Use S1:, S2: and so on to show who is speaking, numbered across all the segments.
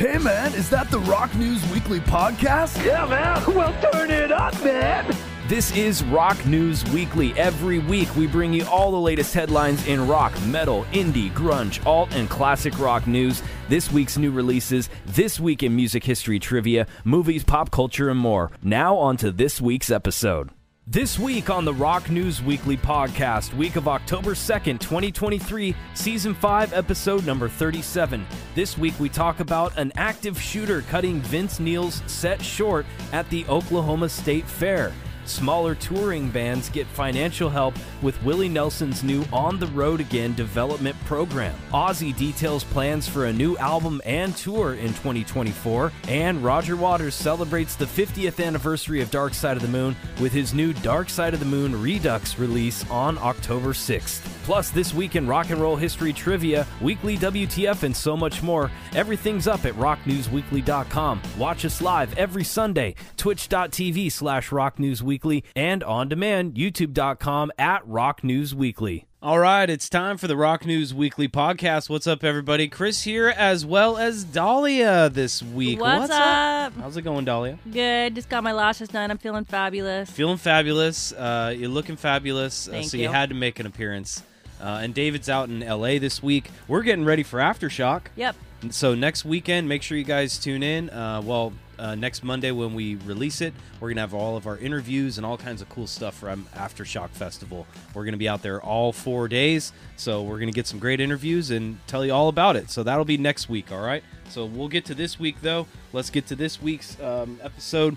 S1: Hey man, is that the Rock News Weekly podcast?
S2: Yeah, man. Well, turn it up, man.
S3: This is Rock News Weekly. Every week, we bring you all the latest headlines in rock, metal, indie, grunge, alt, and classic rock news. This week's new releases, this week in music history trivia, movies, pop culture, and more. Now, on to this week's episode. This week on the Rock News Weekly podcast, week of October 2nd, 2023, season 5, episode number 37. This week we talk about an active shooter cutting Vince Neil's set short at the Oklahoma State Fair. Smaller touring bands get financial help with Willie Nelson's new On the Road Again development program. Ozzy details plans for a new album and tour in 2024, and Roger Waters celebrates the 50th anniversary of Dark Side of the Moon with his new Dark Side of the Moon Redux release on October 6th. Plus, this week in rock and roll history trivia, weekly WTF, and so much more. Everything's up at rocknewsweekly.com. Watch us live every Sunday, twitch.tv slash rocknewsweekly, and on demand, youtube.com at Rock News Weekly. All right, it's time for the Rock News Weekly podcast. What's up, everybody? Chris here, as well as Dahlia this week.
S4: What's, up?
S3: How's it going, Dahlia?
S4: Good. Just got my lashes done. I'm feeling fabulous.
S3: Feeling fabulous. Uh, you're looking fabulous. Uh, so you.
S4: you.
S3: had to make an appearance. Uh, and David's out in LA this week. We're getting ready for Aftershock.
S4: Yep.
S3: So next weekend, make sure you guys tune in. Uh, well, uh, next Monday when we release it, we're gonna have all of our interviews and all kinds of cool stuff from Aftershock Festival. We're gonna be out there all four days, so we're gonna get some great interviews and tell you all about it. So that'll be next week. All right. So we'll get to this week though. Let's get to this week's um, episode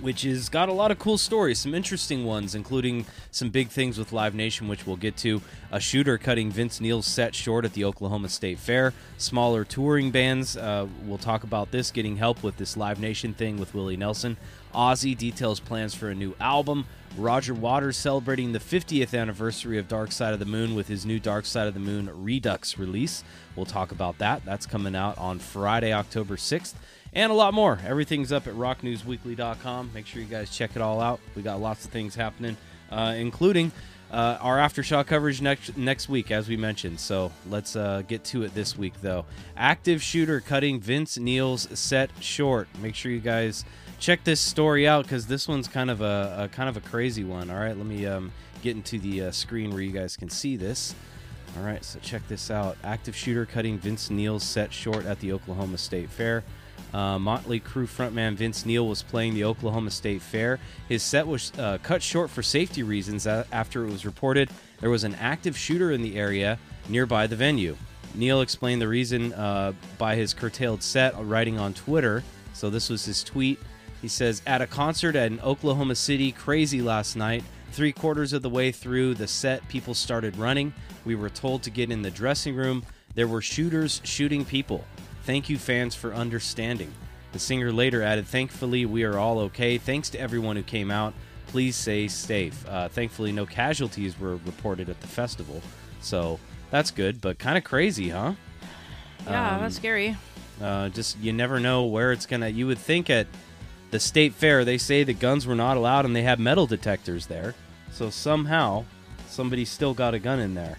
S3: which has got a lot of cool stories, some interesting ones, including some big things with Live Nation, which we'll get to. A shooter cutting Vince Neil's set short at the Oklahoma State Fair. Smaller touring bands, uh, we'll talk about this, getting help with this Live Nation thing with Willie Nelson. Ozzy details plans for a new album. Roger Waters celebrating the 50th anniversary of Dark Side of the Moon with his new Dark Side of the Moon Redux release. We'll talk about that. That's coming out on Friday, October 6th and a lot more. Everything's up at rocknewsweekly.com. Make sure you guys check it all out. We got lots of things happening, uh, including uh, our aftershock coverage next next week, as we mentioned. So let's uh, get to it this week, though. Active shooter cutting Vince Neil's set short. Make sure you guys check this story out because this one's kind of a, a kind of a crazy one. All right, let me um, get into the uh, screen where you guys can see this. All right, so check this out. Active shooter cutting Vince Neil's set short at the Oklahoma State Fair. Uh, Motley Crue frontman Vince Neil was playing the Oklahoma State Fair. His set was uh, cut short for safety reasons after it was reported there was an active shooter in the area nearby the venue. Neil explained the reason uh, by his curtailed set, writing on Twitter. So this was his tweet. He says, At a concert at an Oklahoma City crazy last night, three quarters of the way through the set, people started running. We were told to get in the dressing room. There were shooters shooting people. Thank you, fans, for understanding. The singer later added, Thankfully, we are all okay. Thanks to everyone who came out. Please stay safe. Uh, thankfully, no casualties were reported at the festival. So that's good, but kind of crazy, huh?
S4: Yeah,
S3: Um,
S4: that's scary.
S3: Uh, just you never know where it's gonna. You would think at the state fair they say the guns were not allowed and they have metal detectors there. So somehow somebody still got a gun in there.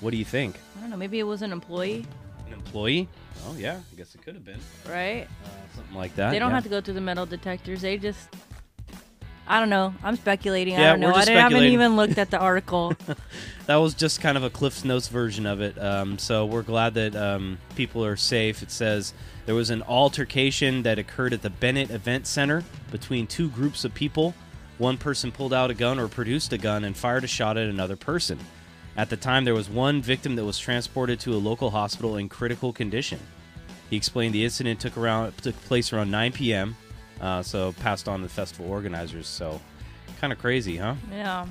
S3: What do you think?
S4: I don't know. Maybe it was an employee,
S3: An employee? Oh yeah, I guess it could have been
S4: right?
S3: uh, something like that.
S4: they don't
S3: yeah.
S4: have to go through the metal detectors. They just. I don't know. I'm speculating.
S3: Yeah,
S4: I don't know. I haven't even looked at the article.
S3: that was just kind of a Cliff's Notes version of it. Um, so we're glad that um, people are safe. It says there was an altercation that occurred at the Bennett Event Center between two groups of people. One person pulled out a gun or produced a gun and fired a shot at another person. At the time, there was one victim that was transported to a local hospital in critical condition. He explained the incident took around took place around 9 p.m. Uh, so passed on to the festival organizers. So kind of crazy, huh?
S4: yeah.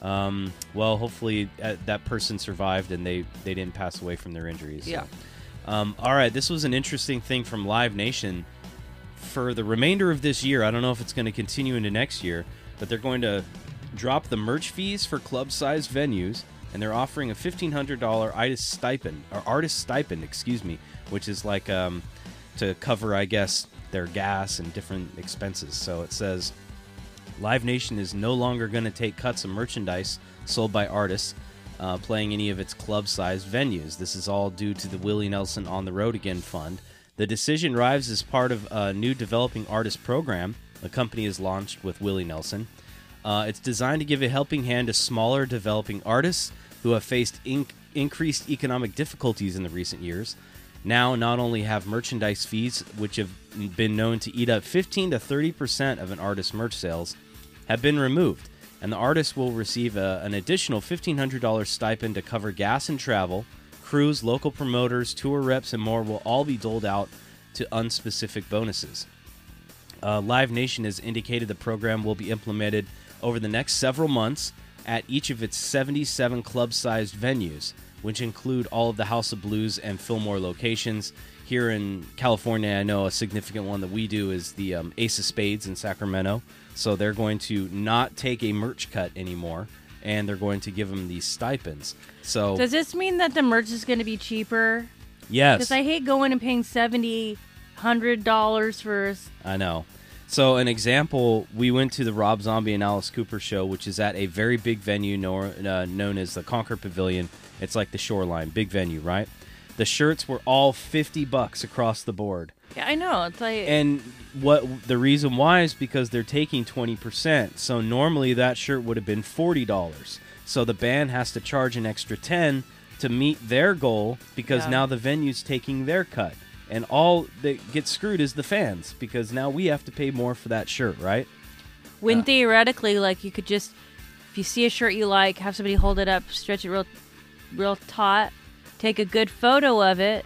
S3: Um, well, hopefully uh, that person survived and they, they didn't pass away from their injuries. so.
S4: Yeah.
S3: Um, all right, this was an interesting thing from Live Nation. For the remainder of this year, I don't know if it's going to continue into next year, but they're going to drop the merch fees for club-sized venues, and they're offering a fifteen hundred dollar artist stipend or artist stipend, excuse me, which is like um, to cover, I guess, their gas and different expenses. So it says Live Nation is no longer going to take cuts of merchandise sold by artists uh, playing any of its club sized venues. This is all due to the Willie Nelson On the Road Again Fund. The decision arrives as part of a new developing artist program the company is launched with Willie Nelson. Uh, it's designed to give a helping hand to smaller developing artists who have faced inc- increased economic difficulties in the recent years. Now, not only have merchandise fees, which have been known to eat up 15 to 30 percent of an artist's merch sales, have been removed, and the artist will receive a, an additional $1,500 stipend to cover gas and travel. Crews, local promoters, tour reps, and more will all be doled out to unspecific bonuses. Uh, Live Nation has indicated the program will be implemented over the next several months at each of its 77 club sized venues, which include all of the House of Blues and Fillmore locations. Here in California, I know a significant one that we do is the um, Ace of Spades in Sacramento. So they're going to not take a merch cut anymore, and they're going to give them these stipends. So
S4: Does this mean that the merch is going to be cheaper?
S3: yes,
S4: Because I hate going and paying seventy, hundred dollars for.
S3: I know. So, an example, we went to the Rob Zombie and Alice Cooper show, which is at a very big venue nor, uh, known as the Concord Pavilion. It's like the Shoreline, big venue, right? The shirts were all 50 bucks across the board.
S4: Yeah, I know. It's like
S3: And what the reason why is because they're taking 20%. So normally that shirt would have been $40. So the band has to charge an extra 10 to meet their goal because
S4: Yeah.
S3: now the venue's taking their cut. And all that gets screwed is the fans because now we have to pay more for that shirt, right?
S4: when
S3: uh,
S4: theoretically, like you could just, if you see a shirt you like, have somebody hold it up, stretch it real, real taut, take a good photo of it,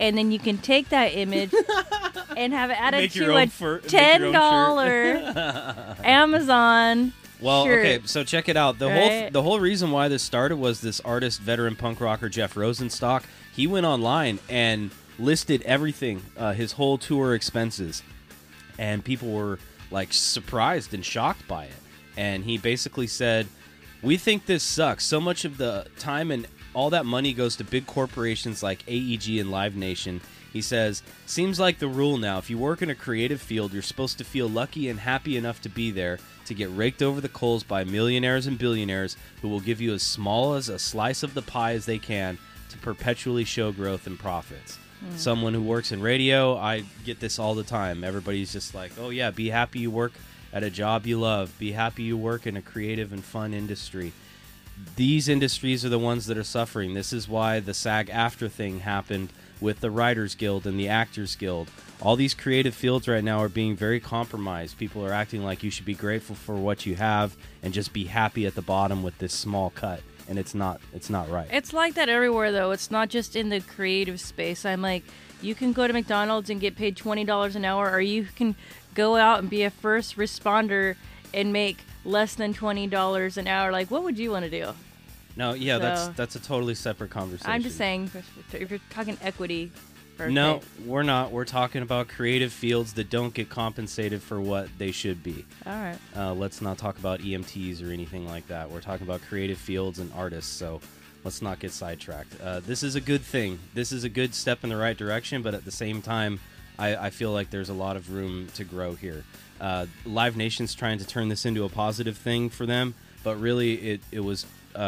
S4: and then you can take that image and have it added
S3: Make
S4: to
S3: own
S4: a
S3: fur- make your own
S4: ten dollar Amazon.
S3: Well,
S4: shirt.
S3: okay, so check it out. The whole
S4: Right.
S3: the whole reason why this started was this artist, veteran punk rocker Jeff Rosenstock. He went online and listed everything, uh, his whole tour expenses, and people were like surprised and shocked by it. And he basically said, "We think this sucks. So much of the time and all that money goes to big corporations like AEG and Live Nation." He says, "Seems like the rule now. If you work in a creative field, you're supposed to feel lucky and happy enough to be there to get raked over the coals by millionaires and billionaires who will give you as small as a slice of the pie as they can to perpetually show growth and profits." Mm. Someone who works in radio, I get this all the time. Everybody's just like, "Oh yeah, be happy you work at a job you love. Be happy you work in a creative and fun industry." These industries are the ones that are suffering. This is why the SAG-AFTRA thing happened with the Writers Guild and the Actors Guild. All these creative fields right now are being very compromised. People are acting like you should be grateful for what you have and just be happy at the bottom with this small cut. And it's not it's not right.
S4: It's like that everywhere, though. It's not just in the creative space. I'm like, you can go to McDonald's and get paid twenty dollars an hour, or you can go out and be a first responder and make less than twenty dollars an hour. Like, what would you want to do?
S3: no, yeah, that's that's a totally separate conversation.
S4: I'm just saying, if you're talking equity. For
S3: No, we're not. We're talking about creative fields that don't get compensated for what they should be.
S4: All right.
S3: Uh, let's not talk about EMTs or anything like that. We're talking about creative fields and artists, so let's not get sidetracked. Uh, this is a good thing. This is a good step in the right direction, but at the same time, I, I feel like there's a lot of room to grow here. Uh, Live Nation's trying to turn this into a positive thing for them, but really it, it was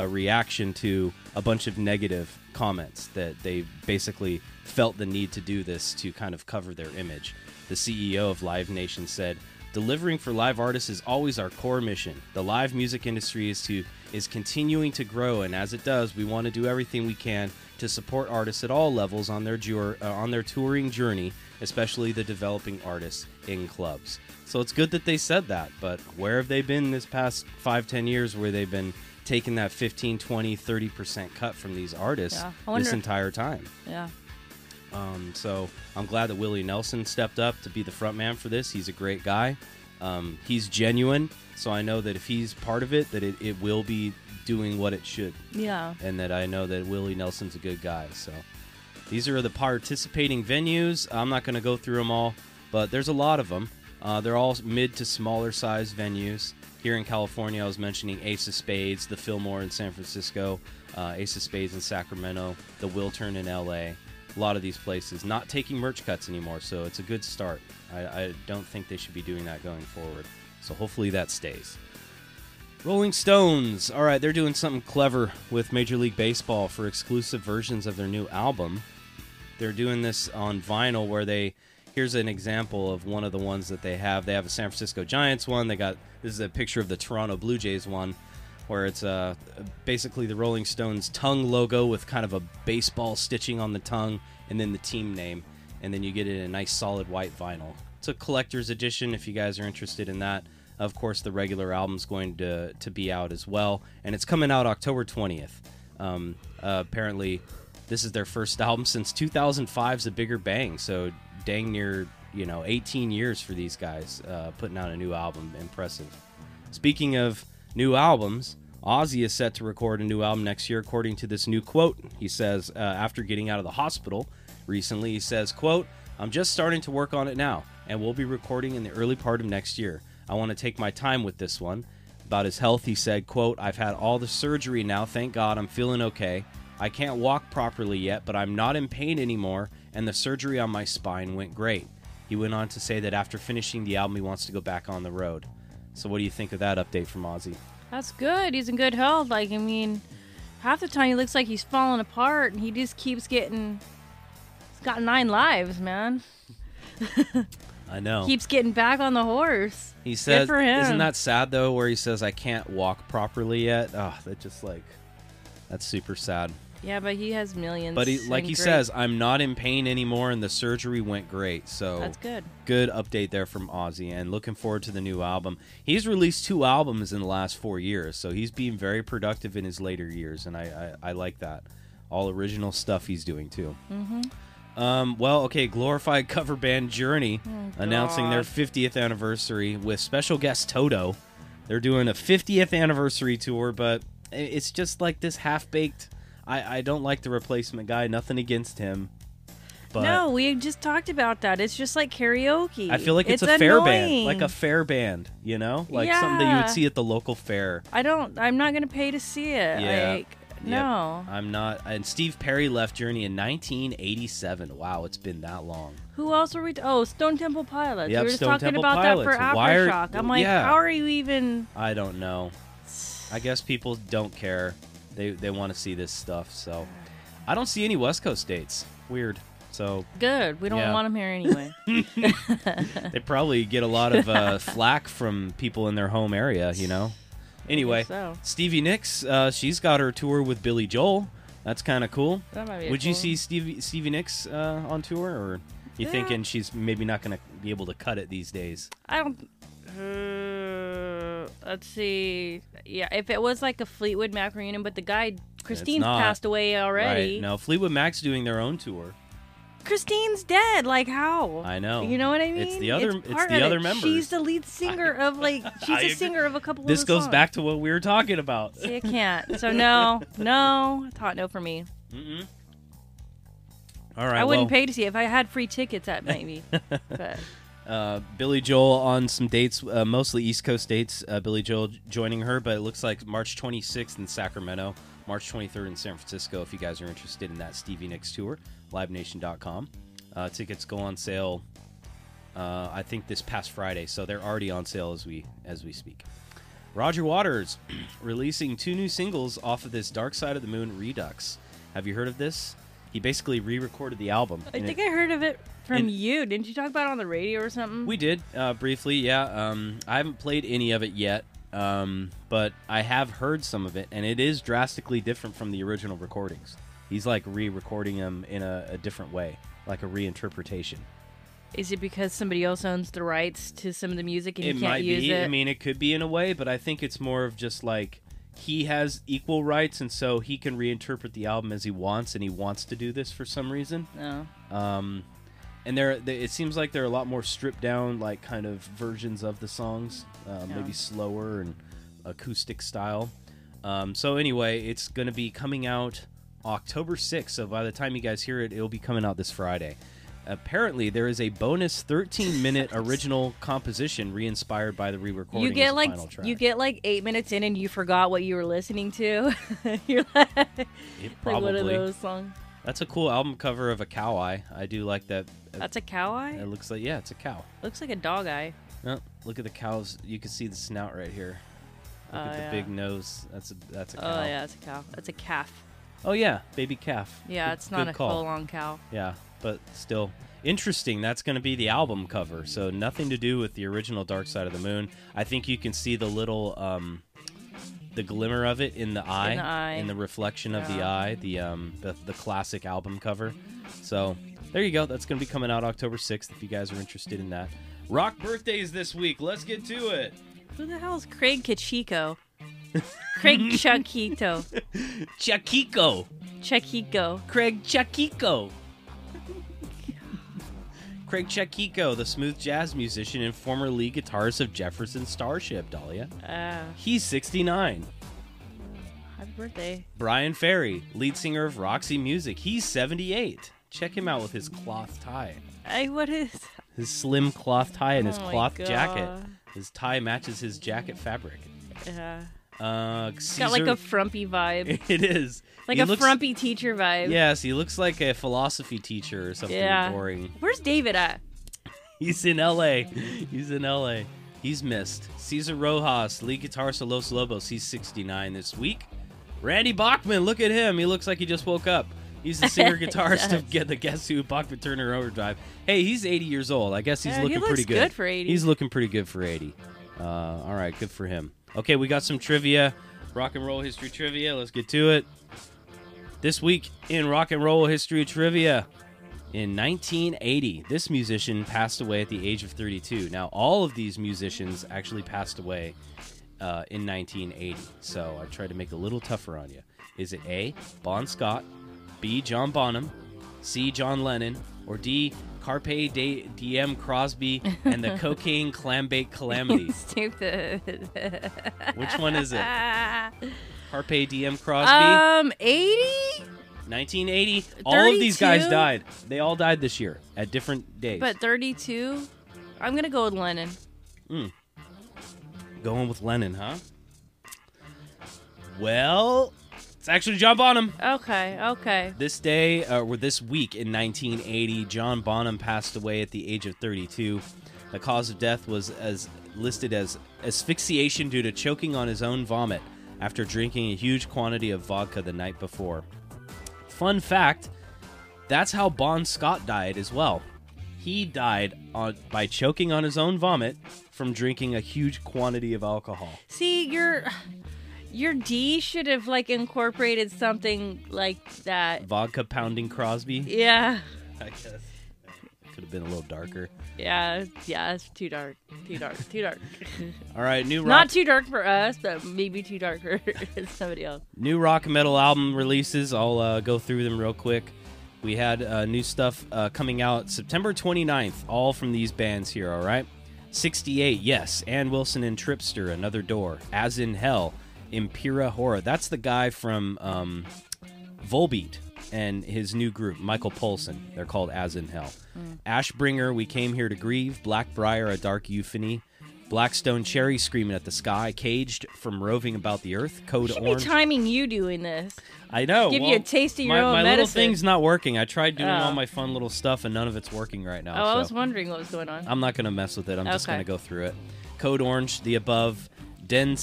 S3: reaction to a bunch of negative comments that they basically felt the need to do this to kind of cover their image. The CEO of Live Nation said, Delivering for live artists is always our core mission. The live music industry is to is continuing to grow, and as it does, we want to do everything we can to support artists at all levels on their jour- uh, on their touring journey, especially the developing artists in clubs. So it's good that they said that, but where have they been this past five, ten years where they've been taking that 15, 20, 30% cut from these artists
S4: Yeah,
S3: this entire time?
S4: Yeah.
S3: Um, so I'm glad that Willie Nelson stepped up to be the front man for this. He's a great guy. Um, he's genuine, so I know that if he's part of it, that it, it will be doing what it should,
S4: Yeah.
S3: and that I know that Willie Nelson's a good guy. So these are the participating venues. I'm not going to go through them all, but there's a lot of them. Uh, they're all mid to smaller size venues. Here in California, I was mentioning Ace of Spades, the Fillmore in San Francisco, uh, Ace of Spades in Sacramento, the Wiltern in LA. A lot of these places not taking merch cuts anymore, so it's a good start. I, I don't think they should be doing that going forward. So hopefully that stays. Rolling Stones. All right, they're doing something clever with Major League Baseball for exclusive versions of their new album. they're doing this on vinyl where they here's an example of one of the ones that they have. They have a San Francisco Giants one. They got this is a picture of the Toronto Blue Jays one where it's uh, basically the Rolling Stones tongue logo with kind of a baseball stitching on the tongue and then the team name. And then you get it in a nice solid white vinyl. It's a collector's edition if you guys are interested in that. Of course, the regular album's going to, to be out as well. And it's coming out October 20th. Um, uh, apparently, this is their first album since 2005's A Bigger Bang. So, dang near, you know, 18 years for these guys uh, putting out a new album. Impressive. Speaking of new albums, Ozzy is set to record a new album next year, according to this new quote. He says, uh, after getting out of the hospital recently, he says, quote, I'm just starting to work on it now, and we'll be recording in the early part of next year. I want to take my time with this one. About his health, he said, quote, I've had all the surgery now, thank God I'm feeling okay. I can't walk properly yet, but I'm not in pain anymore, and the surgery on my spine went great. He went on to say that after finishing the album, he wants to go back on the road. So, what do you think of that update from Ozzy?
S4: That's good. He's in good health. Like, I mean, half the time he looks like he's falling apart, and he just keeps getting. He's got nine lives, man.
S3: I know.
S4: Keeps getting back on the horse.
S3: He says,
S4: for him.
S3: "Isn't that sad though?" Where he says, "I can't walk properly yet." Oh, that just like that's super sad.
S4: Yeah, but he has millions.
S3: But he, like he
S4: great-
S3: says, "I'm not in pain anymore, and the surgery went great." So
S4: that's good.
S3: good update there from Ozzy, and looking forward to the new album. He's released two albums in the last four years, so he's being very productive in his later years, and I I, I like that. All original stuff he's doing too. Mm-hmm. Um, well, okay, glorified cover band Journey announcing their
S4: Oh,
S3: 50th anniversary with special guest Toto. They're doing a 50th anniversary tour, but it's just like this half baked. I, I don't like the replacement guy. Nothing against him, but
S4: no, we just talked about that. It's just like karaoke.
S3: I feel like it's, a fair band, like a fair band. You know, like something that you would see at the local fair.
S4: I don't. I'm not gonna pay to see it.
S3: Yeah.
S4: Like,
S3: Yep.
S4: no.
S3: I'm not. And Steve Perry left Journey in 1987. Wow, it's been that long.
S4: Who else were we? T- oh, Stone Temple Pilots.
S3: Yep,
S4: we were just
S3: Stone
S4: talking
S3: Temple
S4: about
S3: Pilots.
S4: that for
S3: Why are-
S4: Aftershock. I'm like,
S3: yeah.
S4: how are you even?
S3: I don't know. I guess people don't care. They they want to see this stuff. So I don't see any West Coast dates. Weird. So
S4: Good. We don't
S3: Yeah.
S4: want them here anyway.
S3: they probably get a lot of uh, flack from people in their home area. You know. Anyway,
S4: so.
S3: Stevie Nicks, uh, she's got her tour with Billy Joel. That's kind of cool.
S4: That might be
S3: Would you see Stevie Stevie Nicks uh, on tour, or you
S4: Yeah.
S3: thinking she's maybe not going to be able to cut it these days?
S4: I don't. Let's see. Yeah, if it was like a Fleetwood Mac reunion, but the guy Christine's
S3: not.
S4: passed away already.
S3: Right? No, Fleetwood Mac's doing their own tour.
S4: Christine's dead. Like how?
S3: I know.
S4: You know what I mean?
S3: It's the other- it's
S4: part
S3: the other
S4: it.
S3: members.
S4: She's the lead singer of like. She's
S3: I
S4: a singer of a couple.
S3: This goes
S4: songs.
S3: back to what we were talking about.
S4: See, I can't. So no, no, hot no for me.
S3: Mm-mm. All right.
S4: I wouldn't
S3: well,
S4: pay to see it. if I had free tickets. That maybe. but
S3: uh, Billy Joel on some dates, uh, mostly East Coast dates. Uh, Billy Joel joining her, but it looks like March 26th in Sacramento, March 23rd in San Francisco. If you guys are interested in that Stevie Nicks tour, LiveNation.com. Uh, tickets go on sale. Uh, I think this past Friday, so they're already on sale as we as we speak. Roger Waters releasing two new singles off of this Dark Side of the Moon Redux. Have you heard of this? He basically re-recorded the album.
S4: I think
S3: it-
S4: I heard of it from
S3: and-
S4: you. Didn't you talk about it on the radio or something?
S3: we did uh, briefly, yeah. Um, I haven't played any of it yet, um, but I have heard some of it, and it is drastically different from the original recordings. He's like re-recording them in a, a different way, like a reinterpretation.
S4: Is it because somebody else owns the rights to some of the music and
S3: it
S4: you can't
S3: might
S4: use
S3: be.
S4: it?
S3: I mean, it could be in a way, but I think it's more of just like he has equal rights, and so he can reinterpret the album as he wants, and he wants to do this for some reason.
S4: no.
S3: Um, and there, they, it seems like there are a lot more stripped down, like kind of versions of the songs, uh,
S4: Yeah.
S3: maybe slower and acoustic style. Um, so anyway, it's going to be coming out October 6th. So by the time you guys hear it, it'll be coming out this Friday. Apparently, there is a bonus 13-minute original composition re-inspired by the re-recording.
S4: You get like
S3: final track.
S4: you get like eight minutes in and you forgot what you were listening to. You're like,
S3: It
S4: like
S3: probably.
S4: one of those songs.
S3: That's a cool album cover of a cow eye. I do like that.
S4: That's a cow eye.
S3: It looks like yeah, it's a cow.
S4: Looks like a dog eye.
S3: No, look at the cows. You can see the snout right here. Look
S4: Oh,
S3: at the
S4: yeah.
S3: big nose. That's a that's a
S4: Oh yeah, it's a cow. That's a calf.
S3: Oh yeah, baby calf.
S4: Yeah,
S3: Good-
S4: it's not a
S3: call.
S4: full-on cow.
S3: Yeah, but still interesting. That's going to be the album cover. So nothing to do with the original Dark Side of the Moon. I think you can see the little um the glimmer of it in the eye,
S4: the eye.
S3: in the reflection of the eye, the um the the classic album cover. So there you go. That's going to be coming out October 6th if you guys are interested in that. Rock birthdays this week. Let's get to it.
S4: Who the hell is Craig Kachiko? Craig Chakito.
S3: Chaquico.
S4: Chaquico.
S3: Craig Chaquico. Craig Chaquico, the smooth jazz musician and former lead guitarist of Jefferson Starship, Dahlia.
S4: Uh,
S3: He's 69.
S4: happy birthday.
S3: Bryan Ferry, lead singer of Roxy Music. He's 78. Check him out with his cloth tie.
S4: Hey, what is?
S3: His slim cloth tie and his
S4: Oh my
S3: cloth jacket. His tie matches his jacket fabric.
S4: Yeah.
S3: Uh,
S4: Got like
S3: Caesar-
S4: a frumpy vibe.
S3: It is.
S4: Like
S3: He
S4: a
S3: looks-
S4: frumpy teacher vibe.
S3: Yes, he looks like a philosophy teacher or something
S4: Yeah.
S3: boring.
S4: Where's David at?
S3: He's in LA. He's in LA. He's missed. Cesar Rojas, lead guitarist of Los Lobos. He's 69 this week. Randy Bachman, look at him. He looks like he just woke up. He's the singer guitarist of Get the Guess Who, Bachman Turner Overdrive. Hey, he's 80 years old. I guess he's
S4: Yeah, he
S3: looking
S4: looks
S3: pretty good.
S4: good for 80.
S3: He's looking pretty good for 80. Uh, all right, good for him. Okay, we got some trivia, rock and roll history trivia. Let's get to it. This week in rock and roll history trivia, in 1980, this musician passed away at the age of 32. Now, all of these musicians actually passed away uh, in 1980. So I tried to make it a little tougher on you. Is it A, Bon Scott, B, John Bonham, C, John Lennon, or D, Carpe de- Diem Crosby and the Cocaine Clambake Calamity?
S4: Stupid.
S3: Which one is it? Carpe Diem Crosby?
S4: Um, 80?
S3: 1980. All of these guys died. They all died this year at different days.
S4: But 32? I'm going to go with Lennon.
S3: Going with Lennon, huh? Well, it's actually John Bonham.
S4: Okay, okay.
S3: This day, uh, or this week in 1980, John Bonham passed away at the age of 32. The cause of death was as listed as asphyxiation due to choking on his own vomit after drinking a huge quantity of vodka the night before. Fun fact: that's how Bon Scott died as well. He died on, by choking on his own vomit from drinking a huge quantity of alcohol.
S4: See, your your D should have like incorporated something like that.
S3: Vodka pounding Crosby.
S4: Yeah.
S3: I guess could have been a little darker.
S4: Yeah, yeah, it's too dark. Too dark. Too dark.
S3: All right, new rock,
S4: Not too dark for us, but maybe too dark for somebody else.
S3: new rock and metal album releases. I'll uh, go through them real quick. We had uh, new stuff uh, coming out September 29th, all from these bands here. All right, 68, yes, Ann Wilson and Tripsitter, Another Door, Asinhell, Impii Hora. That's the guy from um, Volbeat and his new group, Michael Poulsen. They're called Asinhell. Ashbringer, We Came Here to Grieve, Blackbriar, A Dark Euphony, Blackstone Cherry, Screaming at the Sky, Caged from Roving About the Earth, Code
S4: Should
S3: Orange.
S4: be timing you doing this.
S3: I know.
S4: Give you a taste of your
S3: my,
S4: own
S3: my little thing's not working. I tried doing
S4: Oh.
S3: all my fun little stuff, and none of it's working right now.
S4: Oh, I was wondering what was going on.
S3: I'm not going to mess with it. I'm just going to go through it. Code Orange, the above, Den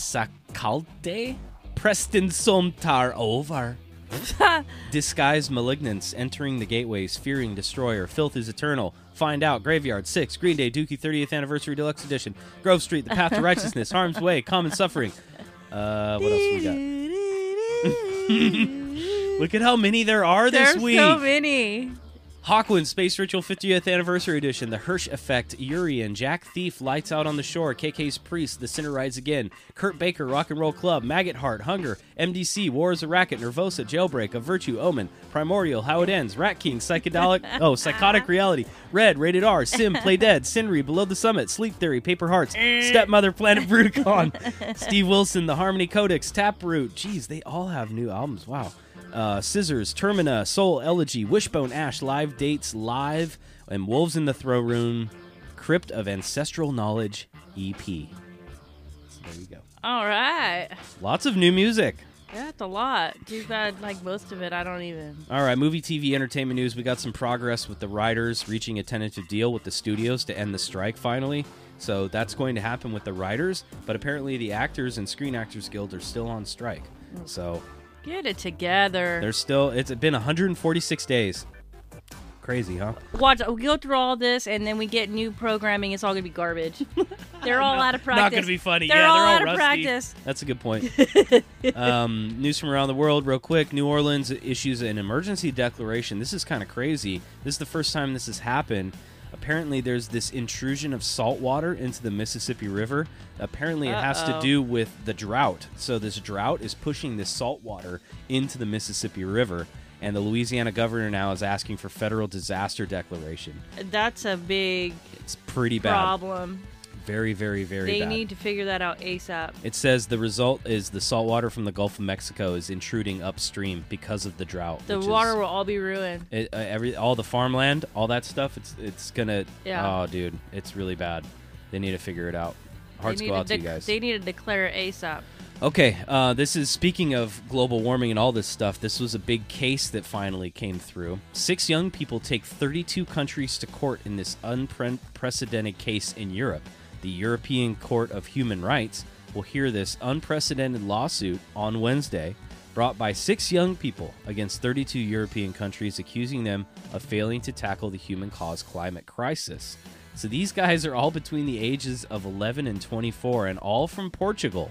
S3: Saakaldte, Preston Somtar Over. Disguised Malignance, Entering the Gateways, Fearing Destroyer, Filth is Eternal, Find Out, Graveyard, 6, Green Day, Dookie 30th Anniversary Deluxe Edition, Grove Street, The Path to Righteousness, Harm's Way, Common Suffering. Uh, what else we got? Look at how many there are this
S4: There's
S3: week.
S4: so many.
S3: Hawkwind Space Ritual 50th Anniversary Edition, The Hirsch Effekt, Urian, Jack Thief, Lights Out on the Shore, KK's Priest, The Sinner Rides Again, Kurt Baker, Rock and Roll Club, Maggot Heart, Hunger, MDC, War is a Racket, Nervosa, Jailbreak, A Virtue, Omen, Primordial, How It Ends, Rat King, Psychedelic, oh, Psychotic Reality, Red, Rated R, Sim, Play Dead, Sinry, Below the Summit, Sleep Theory, Paper Hearts, Stepmother, Planet Bruticon, Steve Wilson, The Harmony Codex, Taproot. Jeez, they all have new albums. Wow uh, Scissors, Termina, Soul Elegy, Wishbone Ash, Live Dates Live, and Wolves in the Throne Room, Crypt of Ancestral Knowledge EP. So there you go.
S4: All right.
S3: Lots of new music.
S4: Yeah, That's a lot. Too bad, like most of it, I don't even.
S3: All right, movie, TV, entertainment news. We got some progress with the writers reaching a tentative deal with the studios to end the strike finally. So that's going to happen with the writers, but apparently the Actors and Screen Actors Guild are still on strike. So
S4: Get it together.
S3: There's still it's been 146 days. Crazy, huh?
S4: Watch, we go through all this, and then we get new programming. It's all gonna be garbage. they're all out of practice.
S3: Not gonna be funny.
S4: They're
S3: yeah,
S4: all
S3: they're all
S4: out of practice.
S3: That's a good point. um, news from around the world, real quick. New Orleans issues an emergency declaration. This is kind of crazy. This is the first time this has happened. Apparently, there's this intrusion of salt water into the Mississippi River. Apparently, it has to
S4: Uh-oh.
S3: do with the drought. So, this drought is pushing this salt water into the Mississippi River. And the Louisiana governor now is asking for federal disaster declaration.
S4: That's a big
S3: It's pretty bad.
S4: problem.
S3: Very, very, very
S4: They
S3: bad.
S4: need to figure that out ASAP.
S3: It says the result is the salt water from the Gulf of Mexico is intruding upstream because of the drought.
S4: The
S3: which
S4: water
S3: is,
S4: will all be ruined.
S3: it, uh, every all the farmland, all that stuff. It's it's gonna.
S4: Yeah.
S3: Oh, dude, it's really bad. They need to figure it out. Hearts
S4: they
S3: go out to
S4: to
S3: you guys.
S4: They need to declare it ASAP.
S3: Okay, uh, this is speaking of global warming and all this stuff. This was a big case that finally came through. Six young people take 32 countries to court in this unprecedented case in Europe. The European Court of Human Rights will hear this unprecedented lawsuit on Wednesday, brought by six young people against 32 European countries, accusing them of failing to tackle the human caused climate crisis. So these guys are all between the ages of 11 and 24 and all from Portugal.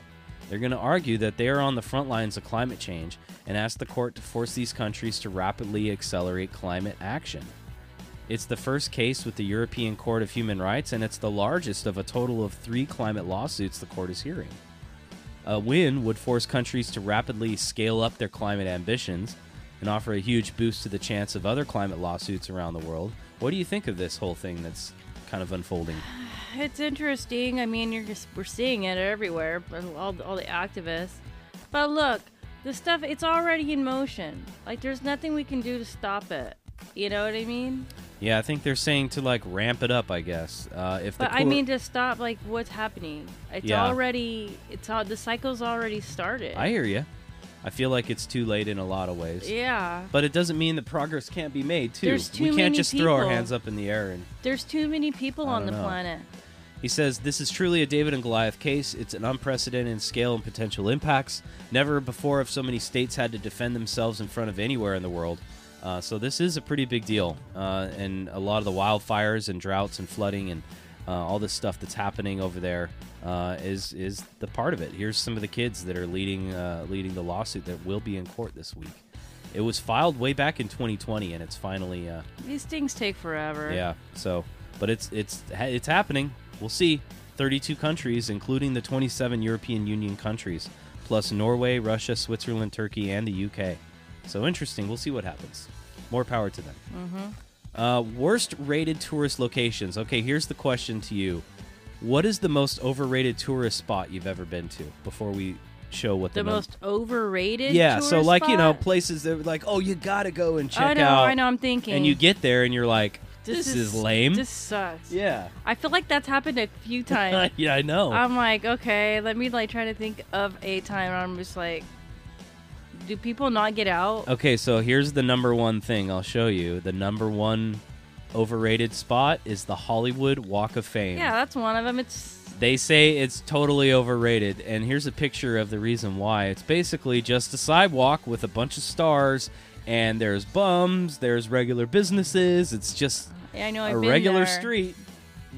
S3: They're going to argue that they are on the front lines of climate change and ask the court to force these countries to rapidly accelerate climate action. It's the first case with the European Court of Human Rights, and it's the largest of a total of three climate lawsuits the court is hearing. A win would force countries to rapidly scale up their climate ambitions and offer a huge boost to the chance of other climate lawsuits around the world. What do you think of this whole thing that's kind of unfolding?
S4: It's interesting. I mean, you're just we're seeing it everywhere. All all the activists. But look, the stuff it's already in motion. Like there's nothing we can do to stop it. You know what I mean?
S3: Yeah, I think they're saying to like ramp it up. I guess uh, if the
S4: But I mean to stop like what's happening. It's
S3: Yeah.
S4: already it's all the cycle's already started.
S3: I hear you. I feel like it's too late in a lot of ways.
S4: yeah.
S3: But it doesn't mean that progress can't be made too.
S4: There's too
S3: we can't
S4: many
S3: just throw our hands up in the air and
S4: There's too many people
S3: I
S4: on the
S3: don't know.
S4: planet.
S3: He says this is truly a David and Goliath case. It's an unprecedented in scale and potential impacts. Never before have so many states had to defend themselves in front of anywhere in the world. Uh, so this is a pretty big deal, uh, and a lot of the wildfires and droughts and flooding and all this stuff that's happening over there uh, is is the part of it. Here's some of the kids that are leading uh, leading the lawsuit that will be in court this week. It was filed way back in 2020, and it's finally uh,
S4: These things take forever.
S3: yeah. So, but it's it's it's happening. We'll see. 32 countries, including the 27 European Union countries, plus Norway, Russia, Switzerland, Turkey, and the UK. So interesting. We'll see what happens. More power to them. Mm-hmm. Uh, worst rated tourist locations. Okay, here's the question to you: What is the most overrated tourist spot you've ever been to? Before we show what the,
S4: The
S3: num-
S4: most overrated.
S3: yeah. So like you know places that like, oh, you gotta go and check
S4: I know,
S3: out.
S4: I know. I'm thinking.
S3: And you get there and you're like, this, is, lame.
S4: This sucks.
S3: Yeah.
S4: I feel like that's happened a few times.
S3: yeah, I know.
S4: I'm like, okay, let me like try to think of a time. where I'm just like, do people not get out?
S3: okay, so here's the number one thing I'll show you. The number one overrated spot is the Hollywood Walk of Fame.
S4: Yeah, that's one of them. It's
S3: They say it's totally overrated, and here's a picture of the reason why. It's basically just a sidewalk with a bunch of stars, and there's bums, there's regular businesses. It's just
S4: yeah, I know.
S3: a
S4: I've
S3: regular
S4: there.
S3: street.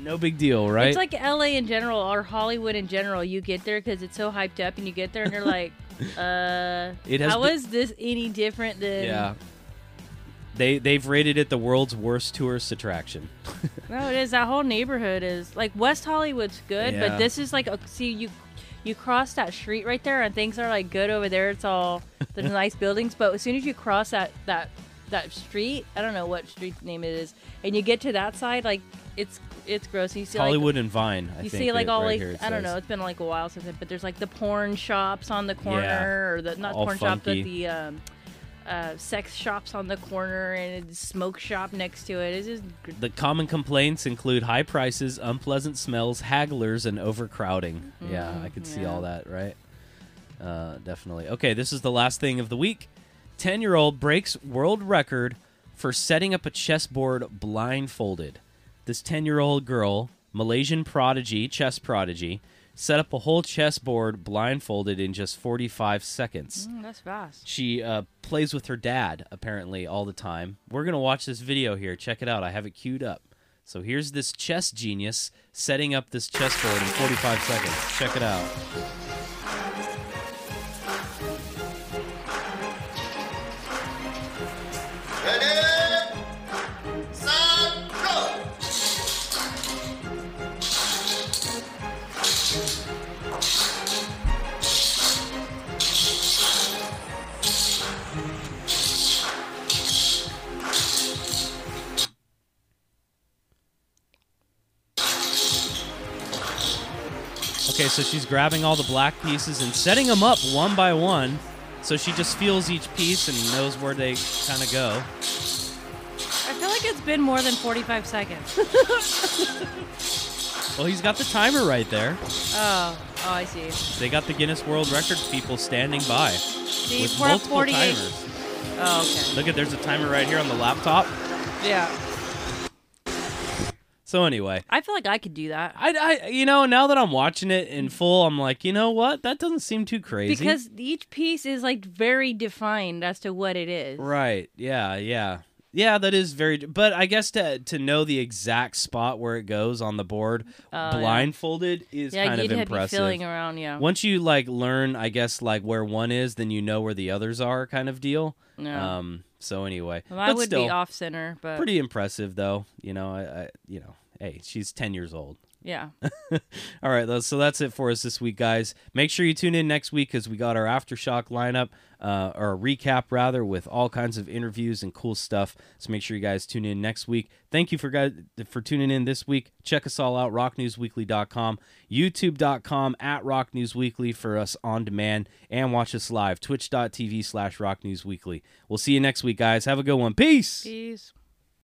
S3: No big deal, right?
S4: It's like LA in general or Hollywood in general. You get there because it's so hyped up, and you get there and you're like, uh,
S3: It has
S4: how
S3: been-
S4: is this any different than?
S3: yeah. They they've rated it the world's worst tourist attraction.
S4: No, it is. That whole neighborhood is like West Hollywood's good,
S3: Yeah.
S4: but this is like a, see you you cross that street right there and things are like good over there. It's all there's nice buildings, but as soon as you cross that that that street, I don't know what street name it is, and you get to that side, like it's it's gross. You see
S3: Hollywood
S4: like,
S3: and Vine. I
S4: you
S3: think
S4: see like
S3: it-
S4: all
S3: right
S4: like I don't
S3: says.
S4: know. It's been like a while since it, but there's like the porn shops on the corner,
S3: Yeah.
S4: or the not
S3: All
S4: porn shop, but the um, uh, sex shops on the corner and a smoke shop next to it. It's just gr-
S3: The common complaints include high prices, unpleasant smells, hagglers, and overcrowding. yeah, I could see
S4: yeah.
S3: all that, right? Uh, definitely. Okay, this is the last thing of the week. 10 year old breaks world record for setting up a chessboard blindfolded. This 10 year old girl, Malaysian prodigy, chess prodigy, set up a whole chessboard blindfolded in just 45 seconds.
S4: Mm, that's fast.
S3: She uh, plays with her dad apparently all the time. We're gonna watch this video here. Check it out. I have it queued up. So here's this chess genius setting up this chessboard in 45 seconds. Check it out. Okay, so she's grabbing all the black pieces and setting them up one by one. So she just feels each piece and knows where they kind of go.
S4: I feel like it's been more than 45 seconds.
S3: Well, he's got the timer right there.
S4: oh, oh, I see.
S3: They got the Guinness World Records people standing by
S4: See,
S3: with multiple
S4: 48.
S3: timers.
S4: Oh, okay.
S3: Look at there's a timer right here on the laptop.
S4: Yeah.
S3: So anyway,
S4: I feel like I could do that.
S3: I, I you know now that I'm watching it in full, I'm like, you know what? That doesn't seem too crazy.
S4: Because each piece is like very defined as to what it is.
S3: right, yeah, yeah, yeah. That is very. But I guess to to know the exact spot where it goes on the board,
S4: Oh, yeah.
S3: blindfolded is
S4: Yeah,
S3: kind
S4: you'd
S3: of
S4: have to be
S3: impressive.
S4: feeling around, yeah.
S3: Once you like learn, I guess like where one is, then you know where the others are, kind of deal.
S4: Yeah.
S3: Um. So anyway,
S4: well, I
S3: but
S4: would
S3: still,
S4: be off center, but
S3: pretty impressive though. You know, I, I you know, hey, she's ten years old.
S4: yeah.
S3: All right, so that's it for us this week, guys. Make sure you tune in next week because we got our aftershock lineup, uh, or a recap rather, with all kinds of interviews and cool stuff. So make sure you guys tune in next week. Thank you for guys for tuning in this week. Check us all out: rocknewsweekly.com, YouTube.com at Rock News Weekly for us on demand, and watch us live: Twitch.tv/slash Rock News Weekly. We'll see you next week, guys. Have a good one. Peace.
S4: Peace.